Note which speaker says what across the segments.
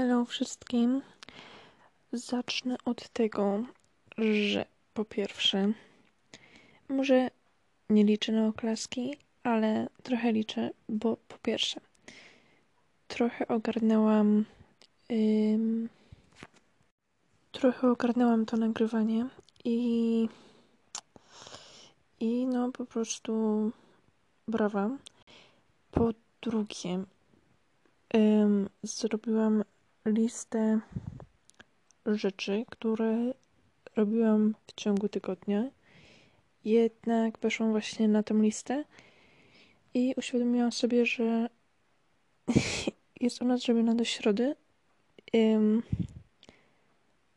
Speaker 1: Hello wszystkim. Zacznę od tego, że po pierwsze, może nie liczę na oklaski, ale trochę liczę, bo po pierwsze, trochę ogarnęłam. Ym, trochę ogarnęłam to nagrywanie i. I no po prostu brawa. Po drugie, ym, zrobiłam listę rzeczy, które robiłam w ciągu tygodnia. Jednak weszłam właśnie na tę listę i uświadomiłam sobie, że jest ona zrobiona do środy. Ym,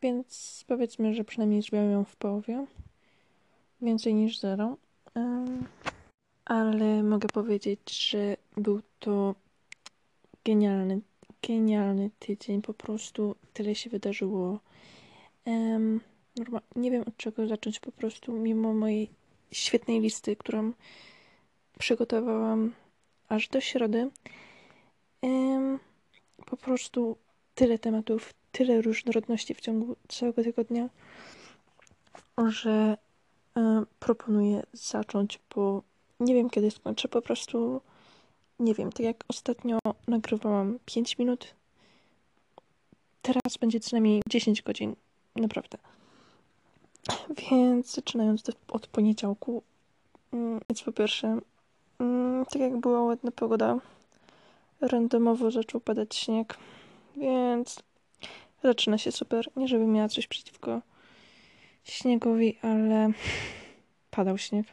Speaker 1: więc powiedzmy, że przynajmniej zrobiłam ją w połowie. Więcej niż zero. Ym, ale mogę powiedzieć, że był to genialny, genialny tydzień. Po prostu tyle się wydarzyło. Um, nie wiem od czego zacząć po prostu, mimo mojej świetnej listy, którą przygotowałam aż do środy. Um, po prostu tyle tematów, tyle różnorodności w ciągu całego tygodnia, że um, proponuję zacząć, bo nie wiem kiedy skończę. Po prostu nie wiem, tak jak ostatnio nagrywałam 5 minut, teraz będzie co najmniej 10 godzin. Naprawdę. Więc zaczynając od poniedziałku, mm, więc po pierwsze, mm, tak jak była ładna pogoda, randomowo zaczął padać śnieg, więc zaczyna się super. Nie żebym miała coś przeciwko śniegowi, ale padał śnieg.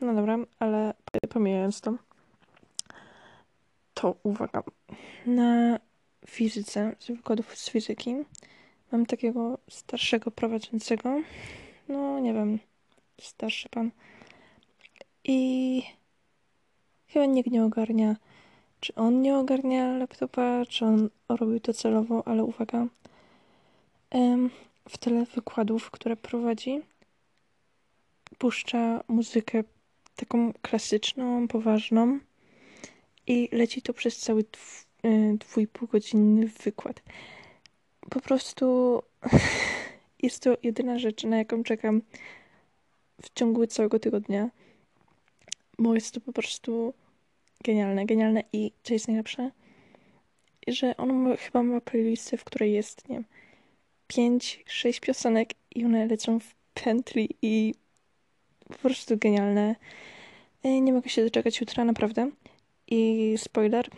Speaker 1: No dobra, ale pomijając to, to uwaga. Na fizyce, z wykładów z fizyki, mam takiego starszego prowadzącego. No, nie wiem, starszy pan. I chyba nikt nie ogarnia, czy on nie ogarnia laptopa, czy on robił to celowo, ale uwaga. W tyle wykładów, które prowadzi, puszcza muzykę taką klasyczną, poważną i leci to przez cały dwójpółgodzinny wykład. Po prostu jest to jedyna rzecz, na jaką czekam w ciągu całego tygodnia, bo jest to po prostu genialne, genialne i co jest najlepsze, że on ma, chyba ma playlistę, w której jest, nie wiem, 5-6 piosenek i one lecą w pętli i po prostu genialne. Y, nie mogę się doczekać jutra, naprawdę. I spoiler,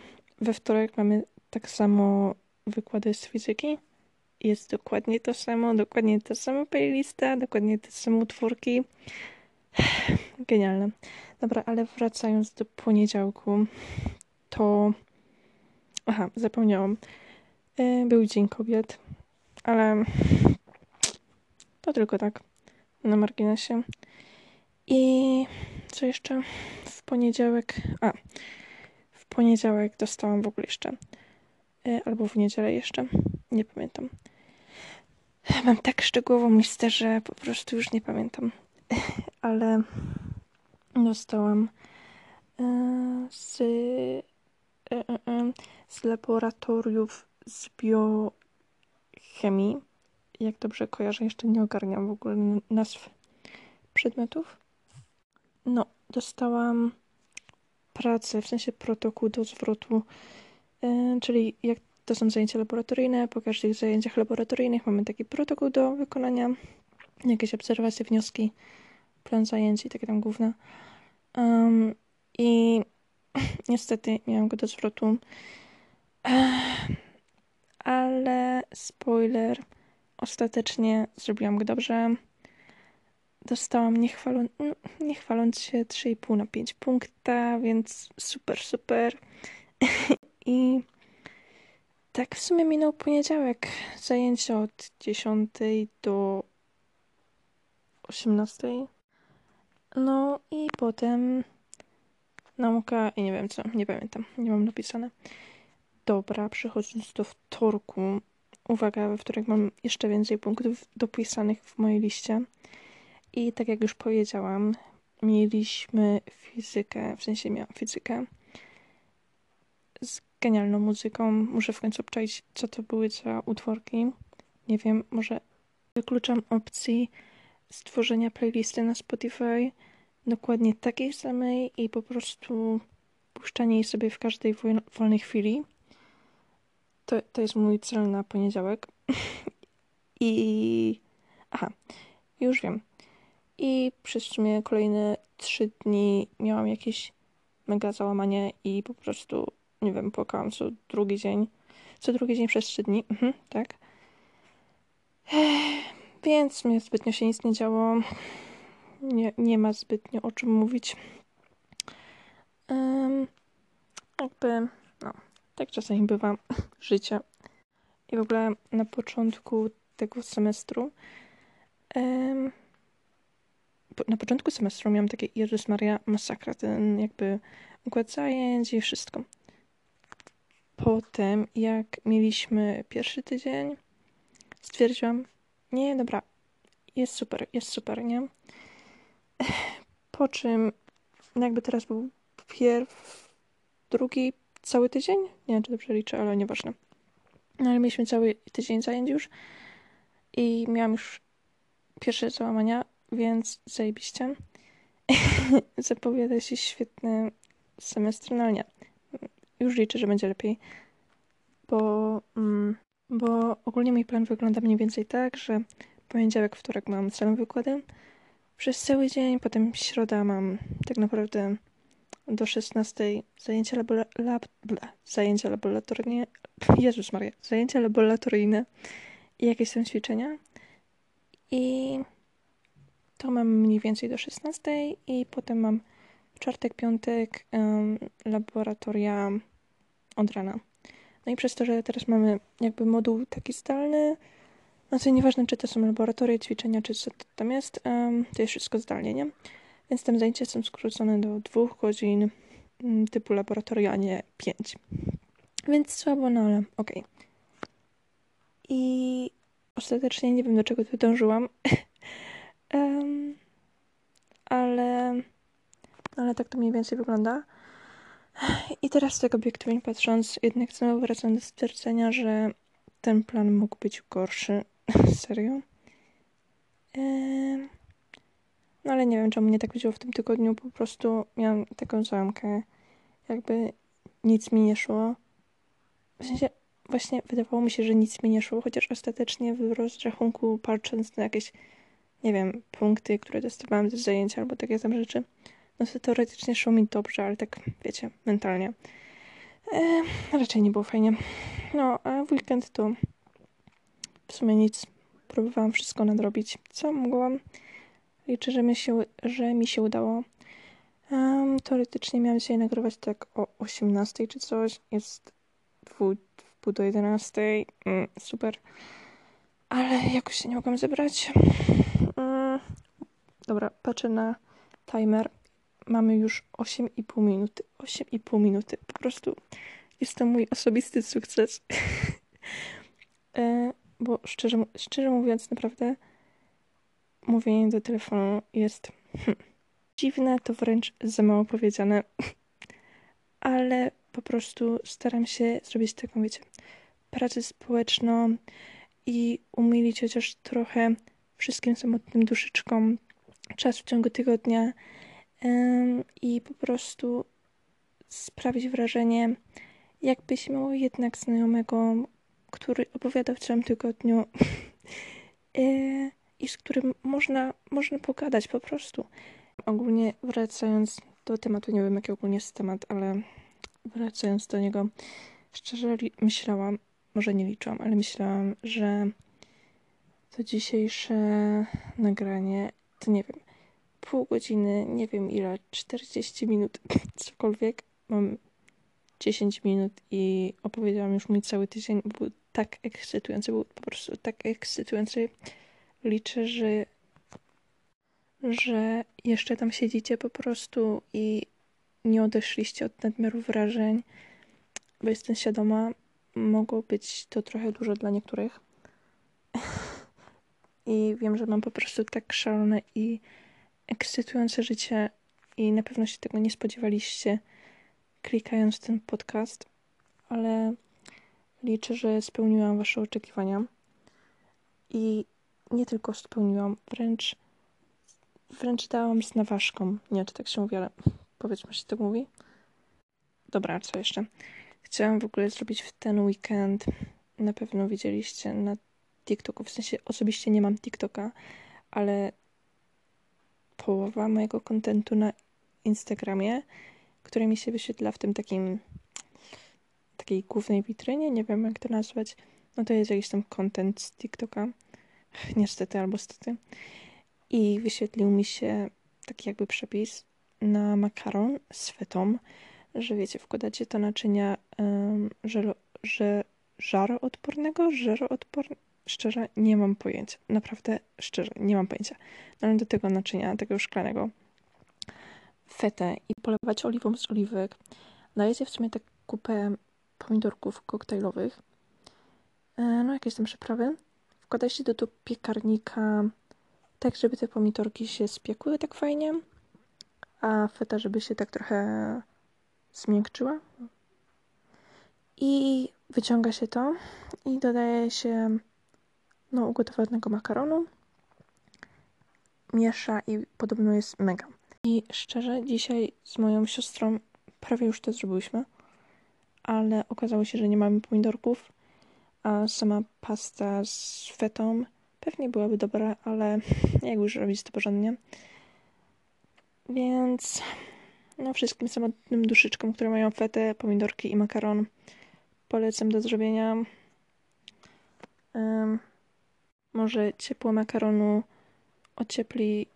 Speaker 1: we wtorek mamy tak samo wykłady z fizyki. Jest dokładnie to samo, dokładnie ta sama playlista, dokładnie te same utwórki. Genialne. Dobra, ale wracając do poniedziałku, to... Aha, zapomniałam. Y, był Dzień Kobiet, ale to tylko tak, na marginesie. I co jeszcze? W poniedziałek. A, poniedziałek dostałam w ogóle jeszcze. E, albo w niedzielę jeszcze. Nie pamiętam. Mam tak szczegółową listę, że po prostu już nie pamiętam. Ale dostałam e, z, e, z laboratoriów z biochemii. Jak dobrze kojarzę, jeszcze nie ogarniam w ogóle nazw przedmiotów. No, dostałam pracę, w sensie protokół do zwrotu, yy, czyli jak to są zajęcia laboratoryjne, po każdych zajęciach laboratoryjnych mamy taki protokół do wykonania, jakieś obserwacje, wnioski, plan zajęć i takie tam główne. Um, I niestety miałam go do zwrotu, ale spoiler, ostatecznie zrobiłam go dobrze dostałam, nie, chwalą, nie się, 3,5 na 5 punkta, więc super, super. I tak w sumie minął poniedziałek. Zajęcia od 10 do 18. No i potem nauka i nie wiem co, nie pamiętam, nie mam napisane. Dobra, przechodząc do wtorku. Uwaga, we wtorek mam jeszcze więcej punktów dopisanych w mojej liście. I tak jak już powiedziałam, mieliśmy fizykę, w sensie miałam fizykę z genialną muzyką. Muszę w końcu obczaić, co to były za utworki. Nie wiem, może wykluczam opcji stworzenia playlisty na Spotify dokładnie takiej samej i po prostu puszczanie jej sobie w każdej wolnej chwili. To, to jest mój cel na poniedziałek. I. Aha, już wiem. I przez w sumie kolejne trzy dni miałam jakieś mega załamanie i po prostu, nie wiem, płakałam co drugi dzień. Co drugi dzień przez trzy dni, mhm, tak. Ech, więc mnie zbytnio się nic nie działo. Nie, nie ma zbytnio o czym mówić. Um, jakby, no, tak czasami bywa życie. I w ogóle na początku tego semestru um, na początku semestru miałam takie Jezus Maria masakra, ten jakby układ zajęć i wszystko. Potem, jak mieliśmy pierwszy tydzień, stwierdziłam, nie, dobra, jest super, jest super, nie? Po czym, no jakby teraz był pierw, drugi, cały tydzień? Nie wiem, czy dobrze liczę, ale nieważne. No ale mieliśmy cały tydzień zajęć już i miałam już pierwsze załamania, więc zajebiście. Zapowiada się świetny semestr, no nie. Już liczę, że będzie lepiej. Bo, mm, bo ogólnie mój plan wygląda mniej więcej tak, że poniedziałek, wtorek mam same wykłady przez cały dzień, potem środa mam tak naprawdę do 16 zajęcia, labora, lab, bla, zajęcia laboratoryjne. Jezus Maria, zajęcia laboratoryjne i jakieś tam ćwiczenia. I to mam mniej więcej do 16 i potem mam czwartek, piątek um, laboratoria od rana. No i przez to, że teraz mamy jakby moduł taki zdalny, to nieważne, czy to są laboratoria, ćwiczenia, czy co tam jest, um, to jest wszystko zdalnie, nie? Więc tam zajęcia są skrócone do dwóch godzin um, typu laboratoria, a nie pięć. Więc słabo, no ale okej. Okay. I ostatecznie nie wiem, do czego tu dążyłam. Um, ale, ale tak to mniej więcej wygląda. I teraz tak obiektywnie patrząc, jednak znowu wracam do stwierdzenia, że ten plan mógł być gorszy. Serio. Um, no ale nie wiem, czemu mnie tak wzięło w tym tygodniu. Po prostu miałam taką zamkę. Jakby nic mi nie szło. W sensie właśnie wydawało mi się, że nic mi nie szło, chociaż ostatecznie w rozrachunku patrząc na jakieś nie wiem, punkty, które dostawałam ze zajęcia albo takie tam rzeczy, no to teoretycznie szło mi dobrze, ale tak, wiecie, mentalnie. E, raczej nie było fajnie. No, a w weekend to w sumie nic. Próbowałam wszystko nadrobić, co mogłam. Liczę, że mi się, że mi się udało. Um, teoretycznie miałam dzisiaj nagrywać tak o 18 czy coś. Jest w pół do 11. Mm, super. Ale jakoś się nie mogłam zebrać. Mm, dobra, patrzę na timer. Mamy już 8,5 minuty. 8,5 minuty. Po prostu jest to mój osobisty sukces. e, bo szczerze, szczerze mówiąc, naprawdę mówienie do telefonu jest hmm, dziwne, to wręcz za mało powiedziane. Ale po prostu staram się zrobić taką, wiecie, pracę społeczną i umilić chociaż trochę wszystkim samotnym duszyczkom czas w ciągu tygodnia i po prostu sprawić wrażenie, jakbyś miał jednak znajomego, który opowiada w całym tygodniu e, i z którym można, można pogadać po prostu. Ogólnie wracając do tematu, nie wiem jaki ogólnie jest temat, ale wracając do niego, szczerze myślałam, może nie liczyłam, ale myślałam, że to dzisiejsze nagranie, to nie wiem, pół godziny, nie wiem ile, 40 minut, cokolwiek. Mam 10 minut i opowiedziałam już mój cały tydzień. Był tak ekscytujący, był po prostu tak ekscytujący. Liczę, że, że jeszcze tam siedzicie po prostu i nie odeszliście od nadmiaru wrażeń, bo jestem świadoma, mogło być to trochę dużo dla niektórych. I wiem, że mam po prostu tak szalone i ekscytujące życie i na pewno się tego nie spodziewaliście klikając ten podcast. ale liczę, że spełniłam Wasze oczekiwania. I nie tylko spełniłam, wręcz, wręcz dałam z naważką. Nie, czy tak się mówi, ale powiedzmy, że tak mówi. Dobra, co jeszcze? Chciałam w ogóle zrobić w ten weekend, na pewno widzieliście na TikToku, w sensie osobiście nie mam TikToka, ale połowa mojego kontentu na Instagramie, który mi się wyświetla w tym takim takiej głównej witrynie, nie wiem jak to nazwać, no to jest jakiś tam content z TikToka, niestety albo stety. I wyświetlił mi się taki jakby przepis na makaron z fetą, że wiecie, wkładacie to naczynia um, że, żaroodpornego, żeroodpornego, szczerze nie mam pojęcia, naprawdę szczerze nie mam pojęcia. No ale do tego naczynia, tego szklanego, fetę i polewać oliwą z oliwek. Dajecie w sumie tak kupę pomidorków koktajlowych, e, no jakieś tam przyprawy. Wkładajcie do, do piekarnika tak, żeby te pomidorki się spiekły tak fajnie, a feta, żeby się tak trochę zmiękczyła. I wyciąga się to i dodaje się no, ugotowanego makaronu. Miesza i podobno jest mega. I szczerze, dzisiaj z moją siostrą prawie już to zrobiłyśmy ale okazało się, że nie mamy pomidorków, a sama pasta z fetą pewnie byłaby dobra, ale jak już robić to porządnie. Więc no wszystkim samotnym duszyczkom, które mają fetę, pomidorki i makaron polecam do zrobienia. Um, może ciepło makaronu ociepli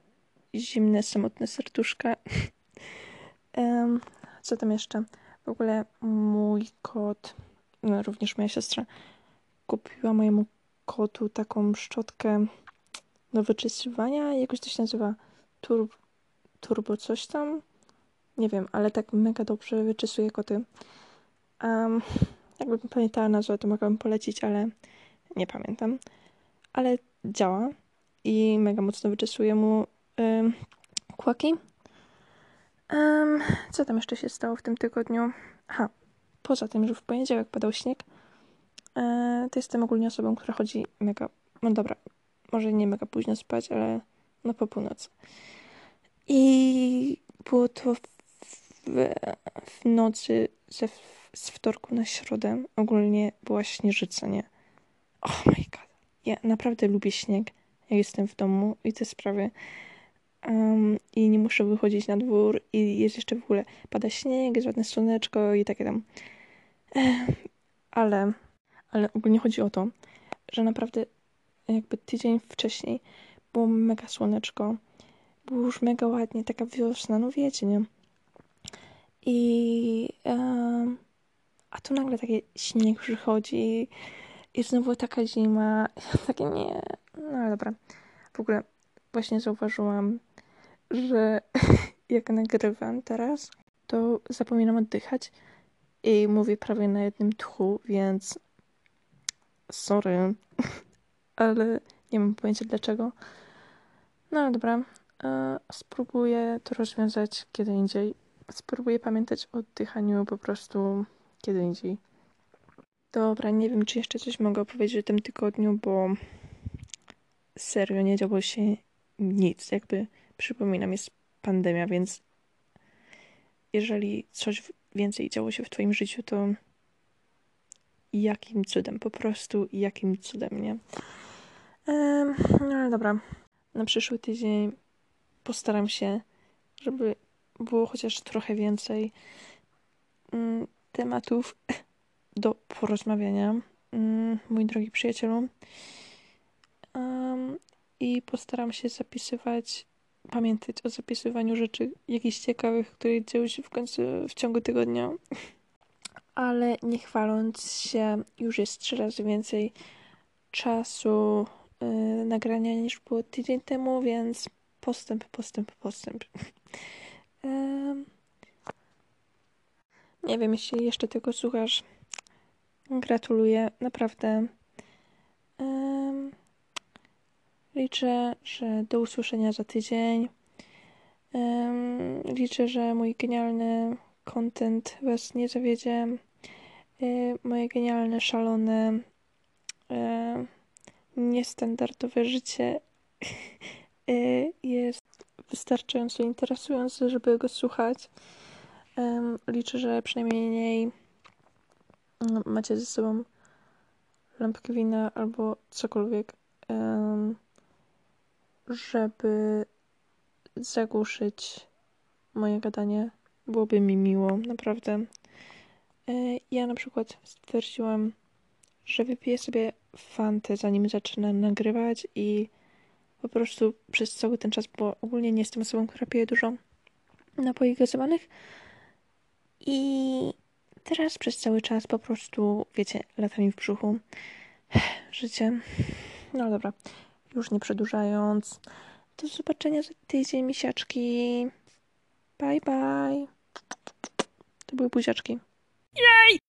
Speaker 1: zimne, samotne serduszka. um, co tam jeszcze? W ogóle mój kot, no również moja siostra, kupiła mojemu kotu taką szczotkę do wyczysywania. Jakoś to się nazywa tur turbo coś tam. Nie wiem, ale tak mega dobrze wyczysuje koty. Um, jakbym pamiętała nazwę, to mogłabym polecić, ale nie pamiętam. Ale działa i mega mocno wyczysuje mu kłaki. Um, co tam jeszcze się stało w tym tygodniu? Aha, poza tym, że w poniedziałek padał śnieg, e, to jestem ogólnie osobą, która chodzi mega, no dobra, może nie mega późno spać, ale no po północy. I było to w, w nocy ze, z wtorku na środę. Ogólnie była śnieżyca, nie? Oh my god. Ja naprawdę lubię śnieg, jak jestem w domu i te sprawy um, i nie muszę wychodzić na dwór i jest jeszcze w ogóle pada śnieg, jest ładne słoneczko i takie tam. Ale, ale ogólnie chodzi o to, że naprawdę jakby tydzień wcześniej było mega słoneczko, było już mega ładnie, taka wiosna, no wiecie, nie? I um, a tu nagle taki śnieg przychodzi i znowu taka zima, takie nie, no dobra. W ogóle właśnie zauważyłam że jak nagrywam teraz, to zapominam oddychać i mówię prawie na jednym tchu, więc sorry, ale nie mam pojęcia dlaczego. No dobra, e, spróbuję to rozwiązać kiedy indziej. Spróbuję pamiętać o oddychaniu po prostu kiedy indziej. Dobra, nie wiem, czy jeszcze coś mogę opowiedzieć o tym tygodniu, bo serio nie działo się nic. Jakby przypominam, jest pandemia, więc jeżeli coś więcej działo się w Twoim życiu, to jakim cudem, po prostu jakim cudem, nie? Ehm, no ale dobra. Na przyszły tydzień postaram się, żeby było chociaż trochę więcej mm, tematów do porozmawiania, mm, mój drogi przyjacielu. I postaram się zapisywać pamiętać o zapisywaniu rzeczy jakichś ciekawych, które dzieją się w końcu w ciągu tygodnia. Ale nie chwaląc się, już jest trzy razy więcej czasu yy, nagrania niż było tydzień temu, więc postęp, postęp, postęp. Nie wiem, jeśli jeszcze tego słuchasz. Gratuluję, naprawdę. Yy. Liczę, że do usłyszenia za tydzień. Liczę, że mój genialny content Was nie zawiedzie. y, moje genialne, szalone, y, niestandardowe życie y, jest wystarczająco interesujące, żeby go słuchać. Liczę, że przynajmniej no, macie ze sobą lampkę wina albo cokolwiek, żeby zagłuszyć moje gadanie. Byłoby mi miło, naprawdę. E, ja na przykład stwierdziłam, że wypiję sobie fantę, zanim zacznę nagrywać i po prostu przez cały ten czas, bo ogólnie nie jestem osobą, która pije dużo napoi gazowanych i teraz przez cały czas po prostu, wiecie, lata mi w brzuchu życie. No dobra, już nie przedłużając. Do zobaczenia za tydzień, misiaczki. Bye, bye. To były buziaczki.
Speaker 2: Jej!